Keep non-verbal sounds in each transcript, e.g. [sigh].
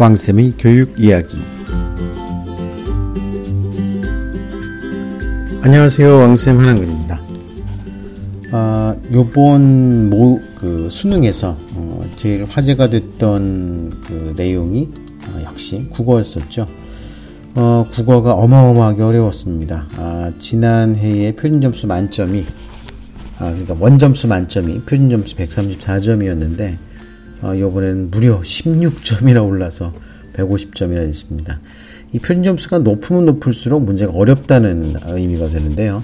왕쌤의 교육 이야기. 안녕하세요. 왕쌤 한한근입니다. 아, 요번 모, 그 수능에서 어, 제일 화제가 됐던 그 내용이 아, 역시 국어였었죠. 어, 국어가 어마어마하게 어려웠습니다. 아, 지난해의 표준 점수 만점이 아, 그러니까 원점수 만점이 표준 점수 134점이었는데 어, 이번에는 무려 16점이나 올라서 150점이나 됐습니다. 이 표준 점수가 높으면 높을수록 문제가 어렵다는 의미가 되는데요.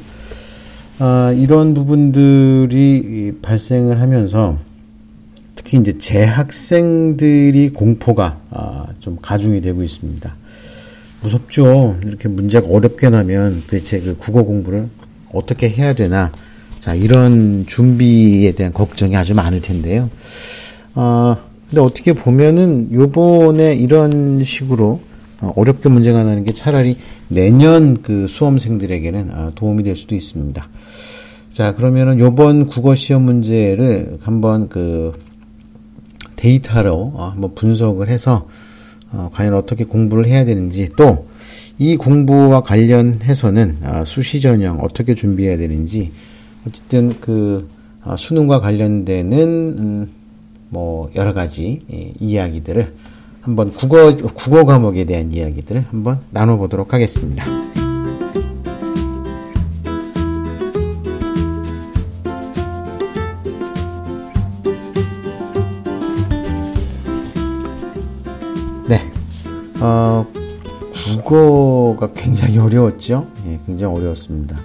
아, 이런 부분들이 발생을 하면서 특히 이제 재학생들이 공포가 아, 좀 가중이 되고 있습니다. 무섭죠. 이렇게 문제가 어렵게 나면 도대체 그 국어 공부를 어떻게 해야 되나. 자, 이런 준비에 대한 걱정이 아주 많을 텐데요. 어, 근데 어떻게 보면은 요번에 이런 식으로 어, 어렵게 문제가 나는 게 차라리 내년 그 수험생들에게는 아, 도움이 될 수도 있습니다. 자, 그러면은 요번 국어 시험 문제를 한번 그 데이터로 어, 한번 분석을 해서 어, 과연 어떻게 공부를 해야 되는지 또 이 공부와 관련해서는 수시 전형 어떻게 준비해야 되는지 어쨌든 그 수능과 관련되는 음, 뭐 여러 가지 예, 이야기들을 한번 국어 국어 과목에 대한 이야기들을 한번 나눠보도록 하겠습니다. 네, 어, 국어가 굉장히 어려웠죠. 예, 굉장히 어려웠습니다.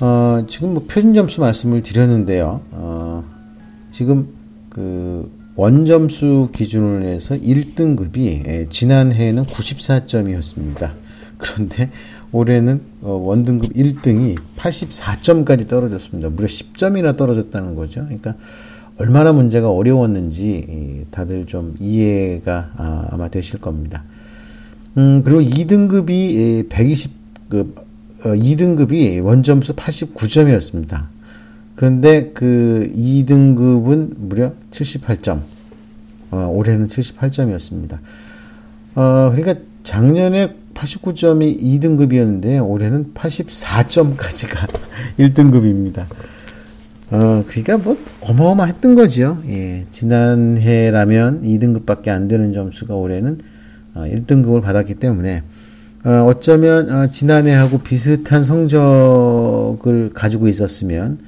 어, 지금 뭐 표준 점수 말씀을 드렸는데요. 어, 지금 그 원점수 기준으로 해서 1등급이 예, 지난해에는 94점이었습니다. 그런데 올해는 어, 원등급 1등이 84점까지 떨어졌습니다. 무려 10점이나 떨어졌다는 거죠. 그러니까 얼마나 문제가 어려웠는지 다들 좀 이해가 아, 아마 되실 겁니다. 음, 그리고 2등급이 120, 그, 2등급이 어, 원점수 89점이었습니다. 그런데 그 2등급은 무려 78점. 어, 올해는 78점이었습니다. 어, 그러니까 작년에 89점이 2등급이었는데 올해는 84점까지가 1등급입니다. [laughs] 어, 그러니까 뭐 어마어마했던 거죠. 예, 지난해라면 2등급밖에 안 되는 점수가 올해는 어, 1등급을 받았기 때문에 어, 어쩌면 어, 지난해하고 비슷한 성적을 가지고 있었으면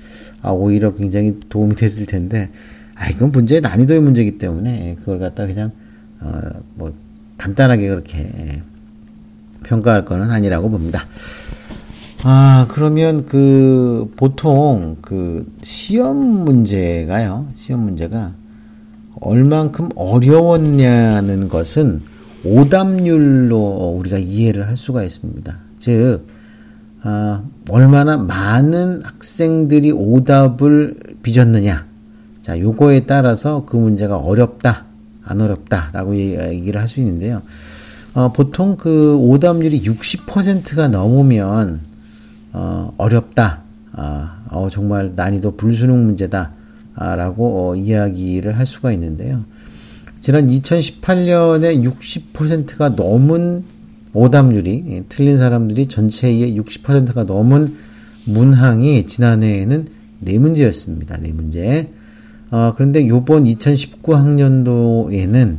아, 오히려 굉장히 도움이 됐을 텐데, 아, 이건 문제의 난이도의 문제이기 때문에 그걸 갖다 그냥, 어, 뭐, 간단하게 그렇게 평가할 거는 아니라고 봅니다. 아, 그러면 그, 보통 그 시험 문제가요, 시험 문제가 얼만큼 어려웠냐는 것은 오답률로 우리가 이해를 할 수가 있습니다. 즉, 아, 얼마나 많은 학생들이 오답을 빚었느냐. 자, 요거에 따라서 그 문제가 어렵다, 안 어렵다라고 얘기를 할 수 있는데요. 어, 보통 그 오답률이 60%가 넘으면 어, 어렵다. 아, 어, 정말 난이도 불수능 문제다. 아, 라고 어, 이야기를 할 수가 있는데요. 지난 2018년에 60%가 넘은 오답률이 예, 틀린 사람들이 전체의 60%가 넘은 문항이 지난해에는 네 문제였습니다. 네 문제. 어, 그런데 요번 2019 학년도에는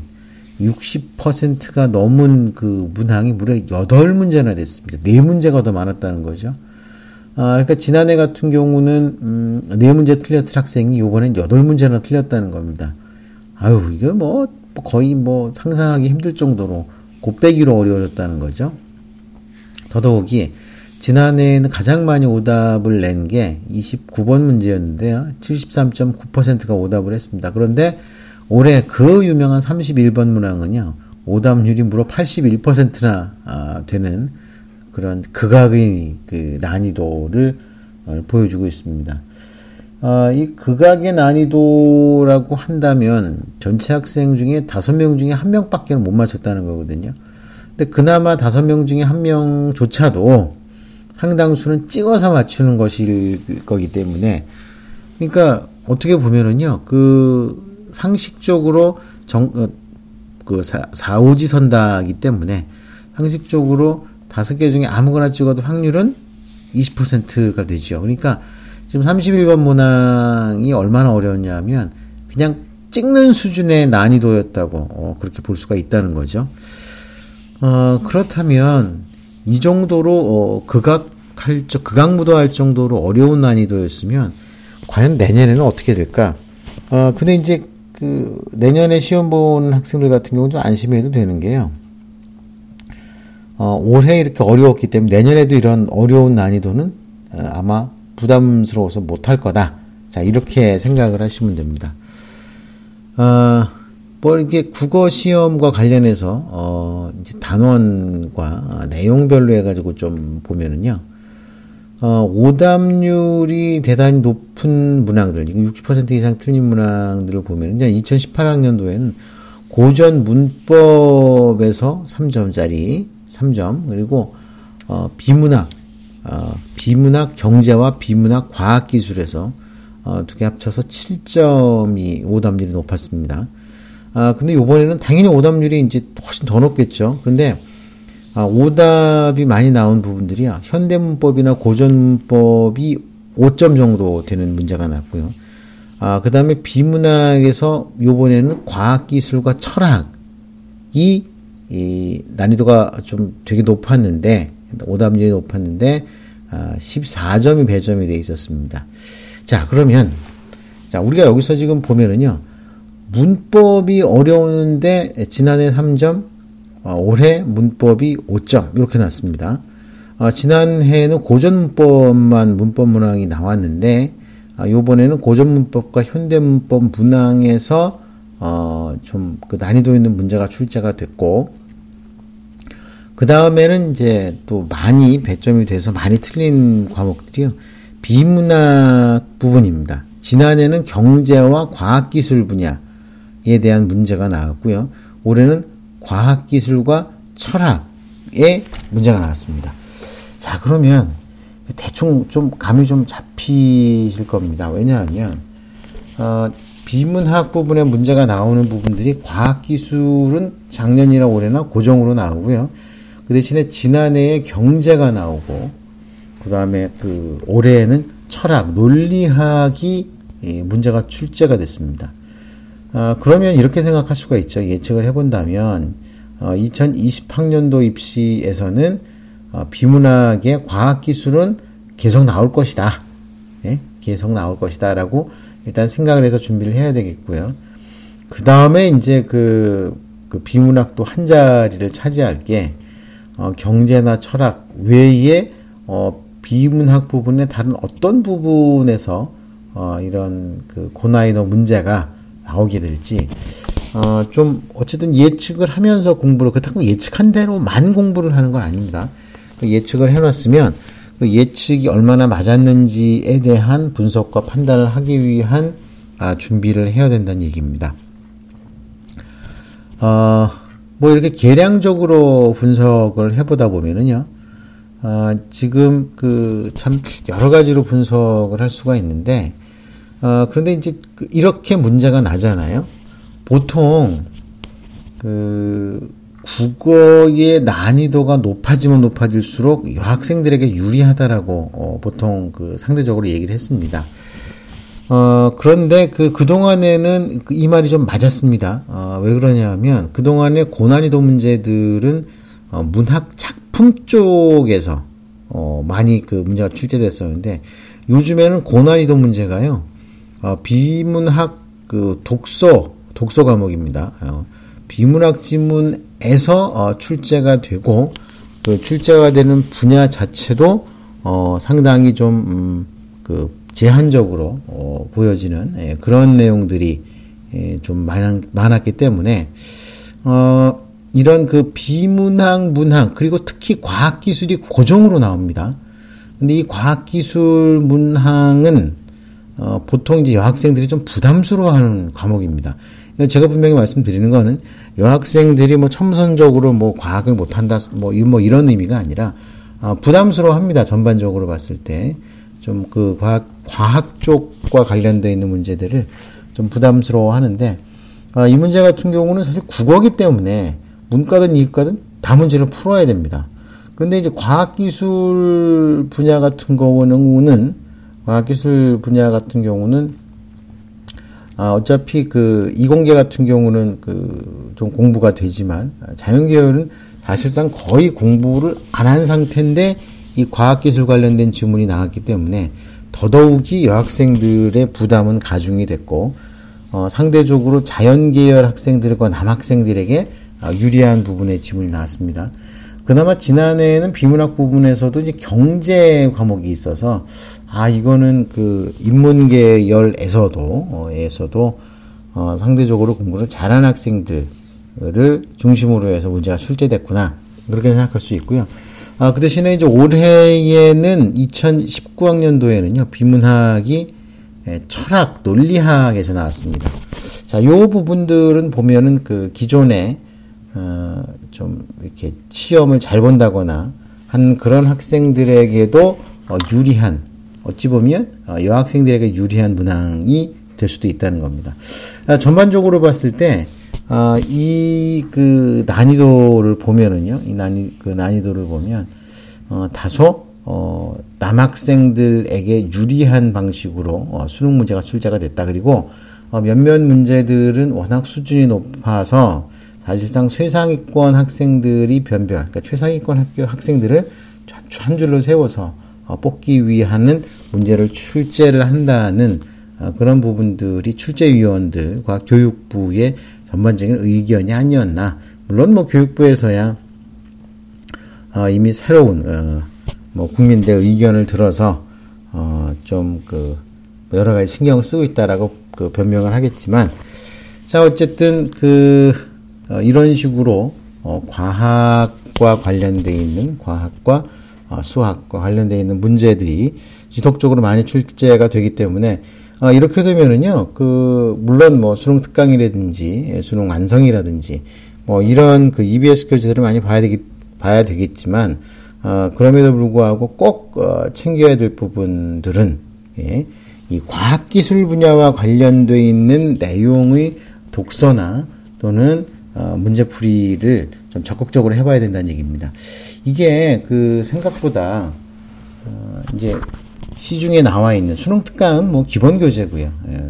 60%가 넘은 그 문항이 무려 8문제나 됐습니다. 네 문제가 더 많았다는 거죠. 아, 그러니까 지난해 같은 경우는 음, 네 문제 틀렸을 학생이 요번엔 8문제나 틀렸다는 겁니다. 아유, 이게 뭐 거의 뭐 상상하기 힘들 정도로 곱빼기로 어려워졌다는 거죠. 더더욱이 지난해에는 가장 많이 오답을 낸 게 29번 문제였는데요. 73.9%가 오답을 했습니다. 그런데 올해 그 유명한 31번 문항은요. 오답률이 무려 81%나 아, 되는 그런 극악의 그 난이도를 어, 보여주고 있습니다. 어, 이 극악의 난이도라고 한다면 전체 학생 중에 다섯 명 중에 한 명밖에 못 맞췄다는 거거든요. 근데 그나마 다섯 명 중에 한 명조차도 상당수는 찍어서 맞추는 것일 거기 때문에 그러니까 어떻게 보면은요 그 상식적으로 정, 어, 그 4, 5지 선다기 때문에 상식적으로 다섯 개 중에 아무거나 찍어도 확률은 20%가 되죠. 그러니까 지금 31번 문항이 얼마나 어려웠냐면 그냥 찍는 수준의 난이도였다고 어, 그렇게 볼 수가 있다는 거죠. 어, 그렇다면 이 정도로 어, 극악할 극악무도할 정도로 어려운 난이도였으면 과연 내년에는 어떻게 될까? 어, 근데 이제 그 내년에 시험 보는 학생들 같은 경우는 좀 안심해도 되는 게요. 어, 올해 이렇게 어려웠기 때문에 내년에도 이런 어려운 난이도는 어, 아마 부담스러워서 못할 거다. 자, 이렇게 생각을 하시면 됩니다. 어, 뭐 이게 국어 시험과 관련해서 어, 이제 단원과 내용별로 해가지고 좀 보면은요. 어, 오답률이 대단히 높은 문항들, 60% 이상 틀린 문항들을 보면, 이제 2018학년도에는 고전 문법에서 3점짜리 3점, 그리고, 어, 비문학, 어, 비문학 경제와 비문학 과학 기술에서, 어, 두 개 합쳐서 7점이 오답률이 높았습니다. 아, 근데 요번에는 당연히 오답률이 이제 훨씬 더 높겠죠. 근데, 아, 오답이 많이 나온 부분들이요. 현대문법이나 고전문법이 5점 정도 되는 문제가 났고요. 아, 그 다음에 비문학에서 요번에는 과학기술과 철학이 이 난이도가 좀 되게 높았는데, 오답률이 높았는데, 아, 14점이 배점이 돼 있었습니다. 자, 그러면, 자, 우리가 여기서 지금 보면은요, 문법이 어려운데 지난해 3점, 어, 올해 문법이 5점 이렇게 났습니다. 어, 지난해에는 고전 문법만 문법 문항이 나왔는데 어, 요번에는 고전 문법과 현대 문법 문항에서 어, 좀 그 난이도 있는 문제가 출제가 됐고 그 다음에는 이제 또 많이 배점이 돼서 많이 틀린 과목들이요 비문학 부분입니다. 지난해는 경제와 과학기술 분야에 대한 문제가 나왔고요. 올해는 과학기술과 철학의 문제가 나왔습니다. 자, 그러면 대충 좀 감이 좀 잡히실 겁니다. 왜냐하면, 어, 비문학 부분에 문제가 나오는 부분들이 과학기술은 작년이나 올해나 고정으로 나오고요. 그 대신에 지난해에 경제가 나오고, 그 다음에 그 올해에는 철학, 논리학이 문제가 출제가 됐습니다. 어, 그러면 이렇게 생각할 수가 있죠. 예측을 해본다면 어, 2020학년도 입시에서는 어, 비문학의 과학기술은 계속 나올 것이다. 예? 계속 나올 것이다 라고 일단 생각을 해서 준비를 해야 되겠고요. 그 다음에 이제 그, 그, 비문학도 한 자리를 차지할 게 어, 경제나 철학 외에 어, 비문학 부분의 다른 어떤 부분에서 어, 이런 그 고난이도 문제가 나오게 될지 어, 좀 어쨌든 예측을 하면서 공부를 그렇다고 예측한 대로만 공부를 하는 건 아닙니다. 그 예측을 해놨으면 그 예측이 얼마나 맞았는지에 대한 분석과 판단을 하기 위한 아, 준비를 해야 된다는 얘기입니다. 어, 뭐 이렇게 계량적으로 분석을 해보다 보면은요, 어, 지금 그 참 여러 가지로 분석을 할 수가 있는데, 어, 그런데 이제 그 이렇게 문제가 나잖아요. 보통 그 국어의 난이도가 높아지면 높아질수록 여학생들에게 유리하다라고 어, 보통 그 상대적으로 얘기를 했습니다. 어, 그런데 그, 그동안에는 그이 말이 좀 맞았습니다. 어, 왜 그러냐면, 그동안의 고난이도 문제들은, 어, 문학 작품 쪽에서, 어, 많이 그 문제가 출제됐었는데, 요즘에는 고난이도 문제가요, 어, 비문학 그 독서 독서 과목입니다. 어, 비문학 지문에서 어, 출제가 되고 그 출제가 되는 분야 자체도 어, 상당히 좀그 음, 제한적으로 어, 보여지는 예, 그런 내용들이 예, 좀 많, 많았 기 때문에 어, 이런 그 비문학 문학 그리고 특히 과학 기술이 고정으로 나옵니다. 근데 이 과학 기술 문항은 어, 보통 이제 여학생들이 좀 부담스러워하는 과목입니다. 제가 분명히 말씀드리는 거는 여학생들이 뭐 첨선적으로 뭐 과학을 못한다 뭐, 뭐 이런 의미가 아니라 어, 부담스러워합니다. 전반적으로 봤을 때 좀 그 과학 과학 쪽과 관련되어 있는 문제들을 좀 부담스러워 하는데 아, 이 문제 같은 경우는 사실 국어기 때문에 문과든 이과든 다 문제를 풀어야 됩니다. 그런데 이제 과학기술 분야 같은 경우는 과학기술 분야 같은 경우는 아, 어차피 그 이공계 같은 경우는 그 좀 공부가 되지만 자연계열은 사실상 거의 공부를 안 한 상태인데 이 과학기술 관련된 지문이 나왔기 때문에 더더욱이 여학생들의 부담은 가중이 됐고 어, 상대적으로 자연계열 학생들과 남학생들에게 어, 유리한 부분의 지문이 나왔습니다. 그나마 지난해에는 비문학 부분에서도 이제 경제 과목이 있어서 아 이거는 그 인문계열에서도 어, 에서도 어, 상대적으로 공부를 잘한 학생들을 중심으로 해서 문제가 출제됐구나 그렇게 생각할 수 있고요. 아, 그 대신에 이제 올해에는 2019학년도에는요 비문학이 예, 철학 논리학에서 나왔습니다. 자, 요 부분들은 보면은 그 기존에 어, 좀 이렇게 시험을 잘 본다거나 한 그런 학생들에게도 어, 유리한 어찌 보면 어, 여학생들에게 유리한 문항이 될 수도 있다는 겁니다. 아, 전반적으로 봤을 때 아, 이 그 난이도를 보면은요, 이 난이 그 난이도를 보면 어, 다소 어, 남학생들에게 유리한 방식으로 어, 수능 문제가 출제가 됐다. 그리고 어, 몇몇 문제들은 워낙 수준이 높아서 사실상 최상위권 학생들이 변별, 그러니까 최상위권 학교 학생들을 한 줄로 세워서 어, 뽑기 위한 문제를 출제를 한다는 어, 그런 부분들이 출제위원들과 교육부의 전반적인 의견이 아니었나. 물론 뭐 교육부에서야 어, 이미 새로운 뭐 국민들의 의견을 들어서 어 좀그 여러 가지 신경을 쓰고 있다라고 그 변명을 하겠지만 자 어쨌든 그 어, 이런 식으로 어, 과학과 관련되어 있는 과학과 어, 수학과 관련되어 있는 문제들이 지속적으로 많이 출제가 되기 때문에 어, 이렇게 되면은요, 그 물론 뭐 수능 특강이라든지 예, 수능 완성이라든지 뭐 이런 그 EBS 교재들을 많이 봐야 되기 봐야 되겠지만 어, 그럼에도 불구하고 꼭 어, 챙겨야 될 부분들은 예, 이 과학기술 분야와 관련돼 있는 내용의 독서나 또는 어, 문제풀이를 좀 적극적으로 해봐야 된다는 얘기입니다. 이게 그 생각보다 어, 이제 시중에 나와 있는 수능 특강은 뭐 기본 교재고요. 예,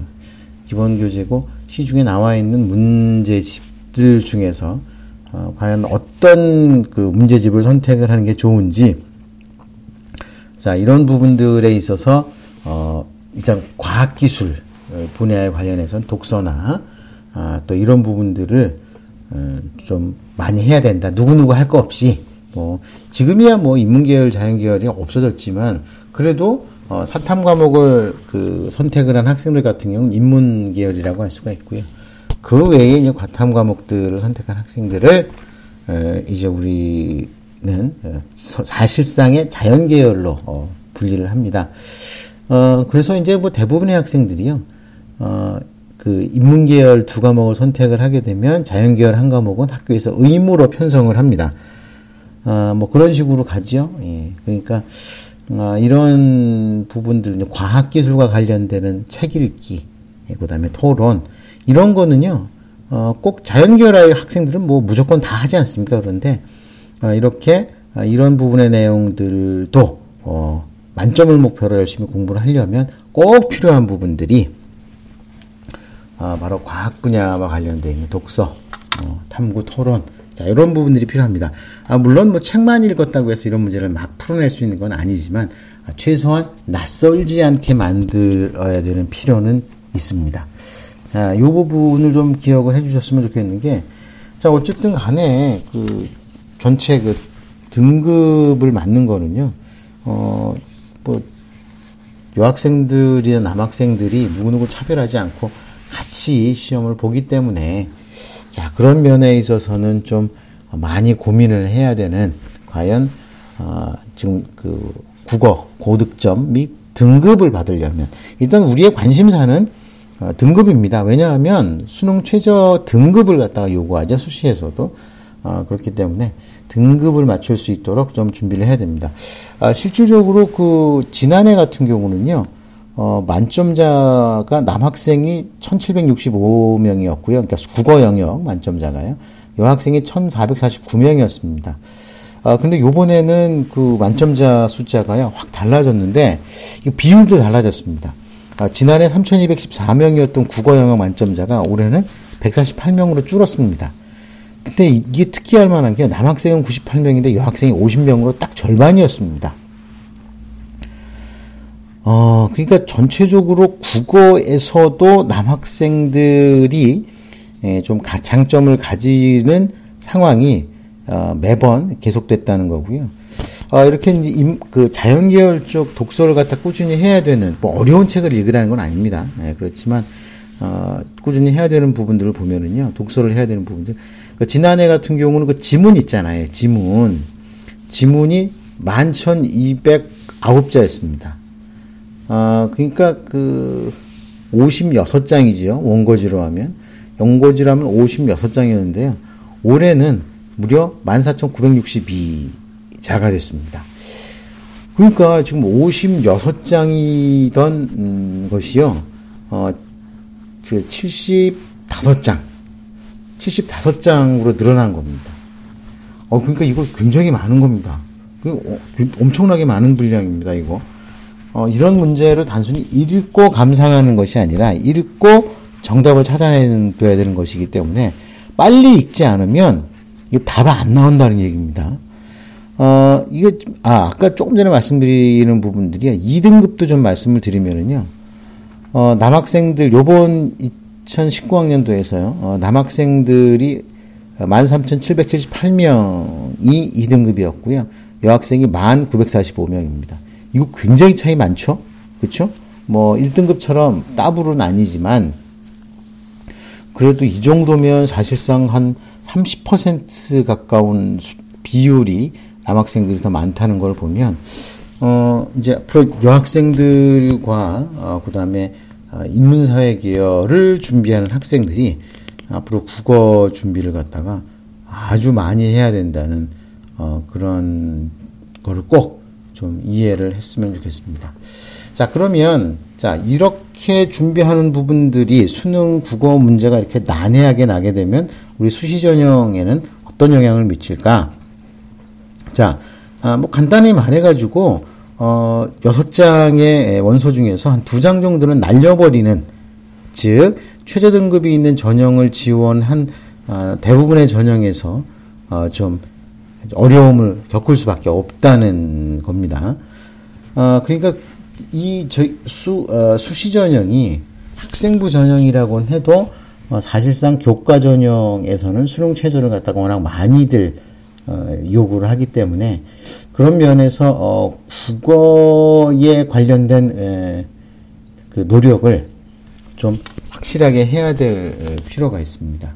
기본 교재고 시중에 나와 있는 문제집들 중에서 어, 과연 어떤 그 문제집을 선택을 하는 게 좋은지 자 이런 부분들에 있어서 어, 일단 과학기술 분야에 관련해서는 독서나 아, 또 이런 부분들을 어, 좀 많이 해야 된다. 누구누구 할 거 없이 뭐 지금이야 뭐 인문계열, 자연계열이 없어졌지만 그래도 어, 사탐 과목을 그 선택을 한 학생들 같은 경우는 인문 계열이라고 할 수가 있고요. 그 외에 이제 과탐 과목들을 선택한 학생들을 어, 이제 우리는 어, 사실상의 자연 계열로 어, 분리를 합니다. 어, 그래서 이제 뭐 대부분의 학생들이요. 어, 그 인문 계열 두 과목을 선택을 하게 되면 자연 계열 한 과목은 학교에서 의무로 편성을 합니다. 아, 뭐 그런 식으로 가죠. 예. 그러니까 아, 이런 부분들, 과학기술과 관련되는 책 읽기, 예, 그 다음에 토론, 이런 거는요, 어, 꼭 자연계열의 학생들은 뭐 무조건 다 하지 않습니까? 그런데, 어, 이렇게, 어, 이런 부분의 내용들도, 어, 만점을 목표로 열심히 공부를 하려면 꼭 필요한 부분들이 아, 바로 과학 분야와 관련되어 있는 독서, 어, 탐구, 토론, 자, 이런 부분들이 필요합니다. 아, 물론 뭐 책만 읽었다고 해서 이런 문제를 막 풀어낼 수 있는 건 아니지만, 아, 최소한 낯설지 않게 만들어야 되는 필요는 있습니다. 자, 요 부분을 좀 기억을 해 주셨으면 좋겠는 게, 자, 어쨌든 간에 그 전체 그 등급을 맞는 거는요, 어, 뭐, 여학생들이나 남학생들이 누구누구 차별하지 않고 같이 시험을 보기 때문에 자 그런 면에 있어서는 좀 많이 고민을 해야 되는 과연 어, 지금 그 국어 고득점 및 등급을 받으려면 일단 우리의 관심사는 어, 등급입니다. 왜냐하면 수능 최저 등급을 갖다가 요구하죠 수시에서도 어, 그렇기 때문에 등급을 맞출 수 있도록 좀 준비를 해야 됩니다. 아, 실질적으로 그 지난해 같은 경우는요. 어, 만점자가 남학생이 1765명이었고요. 그러니까 국어 영역 만점자가요. 여학생이 1449명이었습니다. 아, 근데 요번에는 그 만점자 숫자가요, 확 달라졌는데, 이 비율도 달라졌습니다. 아, 지난해 3214명이었던 국어 영역 만점자가 올해는 148명으로 줄었습니다. 근데 이게 특이할 만한 게 남학생은 98명인데 여학생이 50명으로 딱 절반이었습니다. 어, 그러니까 전체적으로 국어에서도 남학생들이 예, 좀 장점을 가지는 상황이 어, 매번 계속됐다는 거고요. 어, 이렇게 임, 그 자연계열 쪽 독서를 갖다 꾸준히 해야 되는 뭐 어려운 책을 읽으라는 건 아닙니다. 예, 그렇지만 어, 꾸준히 해야 되는 부분들을 보면은요, 독서를 해야 되는 부분들. 그 지난해 같은 경우는 그 지문 있잖아요. 지문. 지문이 11,209자였습니다. 아, 그러니까 그 56장이지요. 원고지로 하면. 연고지로 하면 56장이었는데요. 올해는 무려 14,962자가 됐습니다. 그러니까 지금 56장이던 음, 것이요. 어, 그 75장. 75장으로 늘어난 겁니다. 어, 그러니까 이거 굉장히 많은 겁니다. 어, 엄청나게 많은 분량입니다, 이거. 어, 이런 문제를 단순히 읽고 감상하는 것이 아니라 읽고 정답을 찾아내야 되는 것이기 때문에 빨리 읽지 않으면 이게 답이 안 나온다는 얘기입니다. 어, 이게, 아, 아까 조금 전에 말씀드리는 부분들이 2등급도 좀 말씀을 드리면은요, 어, 남학생들, 요번 2019학년도에서요, 어, 남학생들이 13,778명이 2등급이었고요. 여학생이 1,945명입니다. 이거 굉장히 차이 많죠? 그쵸? 뭐 1등급처럼 따블은 아니지만 그래도 이 정도면 사실상 한 30% 가까운 비율이 남학생들이 더 많다는 걸 보면 어 이제 앞으로 여학생들과 어 그다음에 어, 인문사회 계열을 준비하는 학생들이 앞으로 국어 준비를 갖다가 아주 많이 해야 된다는 어 그런 거를 꼭 좀 이해를 했으면 좋겠습니다. 자, 그러면, 자, 이렇게 준비하는 부분들이 수능 국어 문제가 이렇게 난해하게 나게 되면 우리 수시 전형에는 어떤 영향을 미칠까? 자, 아, 뭐 간단히 말해가지고, 어, 여섯 장의 원서 중에서 한 두 장 정도는 날려버리는, 즉, 최저 등급이 있는 전형을 지원한 아, 대부분의 전형에서 어, 좀 어려움을 겪을 수밖에 없다는 겁니다. 어, 그러니까 이 수, 어, 수시 전형이 학생부 전형이라고 해도 어, 사실상 교과 전형에서는 수능 최저를 갖다가 워낙 많이들 어, 요구를 하기 때문에 그런 면에서 어, 국어에 관련된 에, 그 노력을 좀 확실하게 해야 될 필요가 있습니다.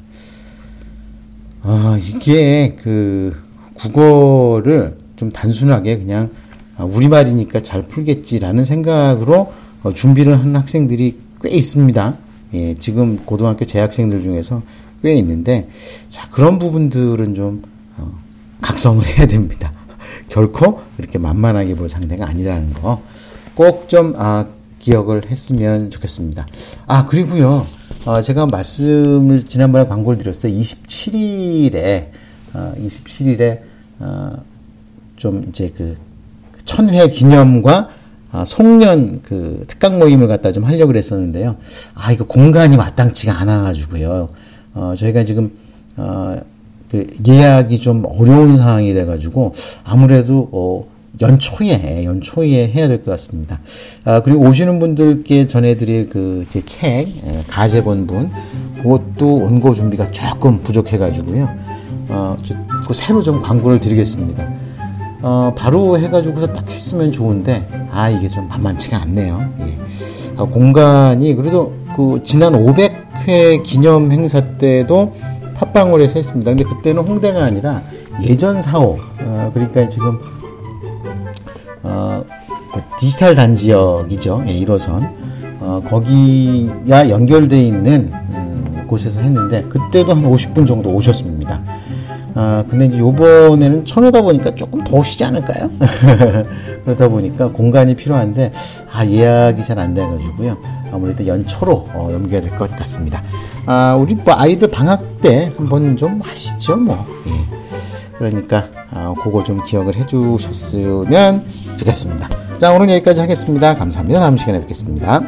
아, 이게 그 국어를 좀 단순하게 그냥 아, 우리말이니까 잘 풀겠지라는 생각으로 어, 준비를 하는 학생들이 꽤 있습니다. 예, 지금 고등학교 재학생들 중에서 꽤 있는데, 자, 그런 부분들은 좀, 어, 각성을 해야 됩니다. [laughs] 결코 이렇게 만만하게 볼 상대가 아니라는 거 꼭 좀, 아, 기억을 했으면 좋겠습니다. 아, 그리고요, 어, 제가 말씀을 지난번에 광고를 드렸어요. 27일에, 어, 27일에 어, 좀 이제 그 천회 기념과 아, 송년 그 특강 모임을 갖다 좀 하려고 그랬었는데요. 아, 이거 공간이 마땅치가 않아가지고요. 어, 저희가 지금, 어, 그 예약이 좀 어려운 상황이 돼가지고 아무래도, 어, 연초에, 연초에 해야 될 것 같습니다. 아, 그리고 오시는 분들께 전해드릴 그 제 책, 가제 본분, 그것도 원고 준비가 조금 부족해가지고요. 어, 그 새로 좀 광고를 드리겠습니다. 어, 바로 해가지고서 딱 했으면 좋은데, 아, 이게 좀 만만치가 않네요. 예. 어, 공간이, 그래도 그, 지난 500회 기념 행사 때도 팟빵홀에서 했습니다. 근데 그때는 홍대가 아니라 예전 사호, 어, 그러니까 지금, 어, 그 디지털 단지역이죠. 예, 1호선. 어, 거기야 연결돼 있는, 음, 곳에서 했는데, 그때도 한 50분 정도 오셨습니다. 아, 근데 이제 요번에는 천호다 보니까 조금 더 오시지 않을까요? [laughs] 그러다 보니까 공간이 필요한데, 아, 예약이 잘 안 돼가지고요. 아무래도 연초로 어, 넘겨야 될 것 같습니다. 아, 우리 뭐 아이들 방학 때 한번 좀 하시죠, 뭐. 예. 그러니까, 아, 그거 좀 기억을 해 주셨으면 좋겠습니다. 자, 오늘 여기까지 하겠습니다. 감사합니다. 다음 시간에 뵙겠습니다.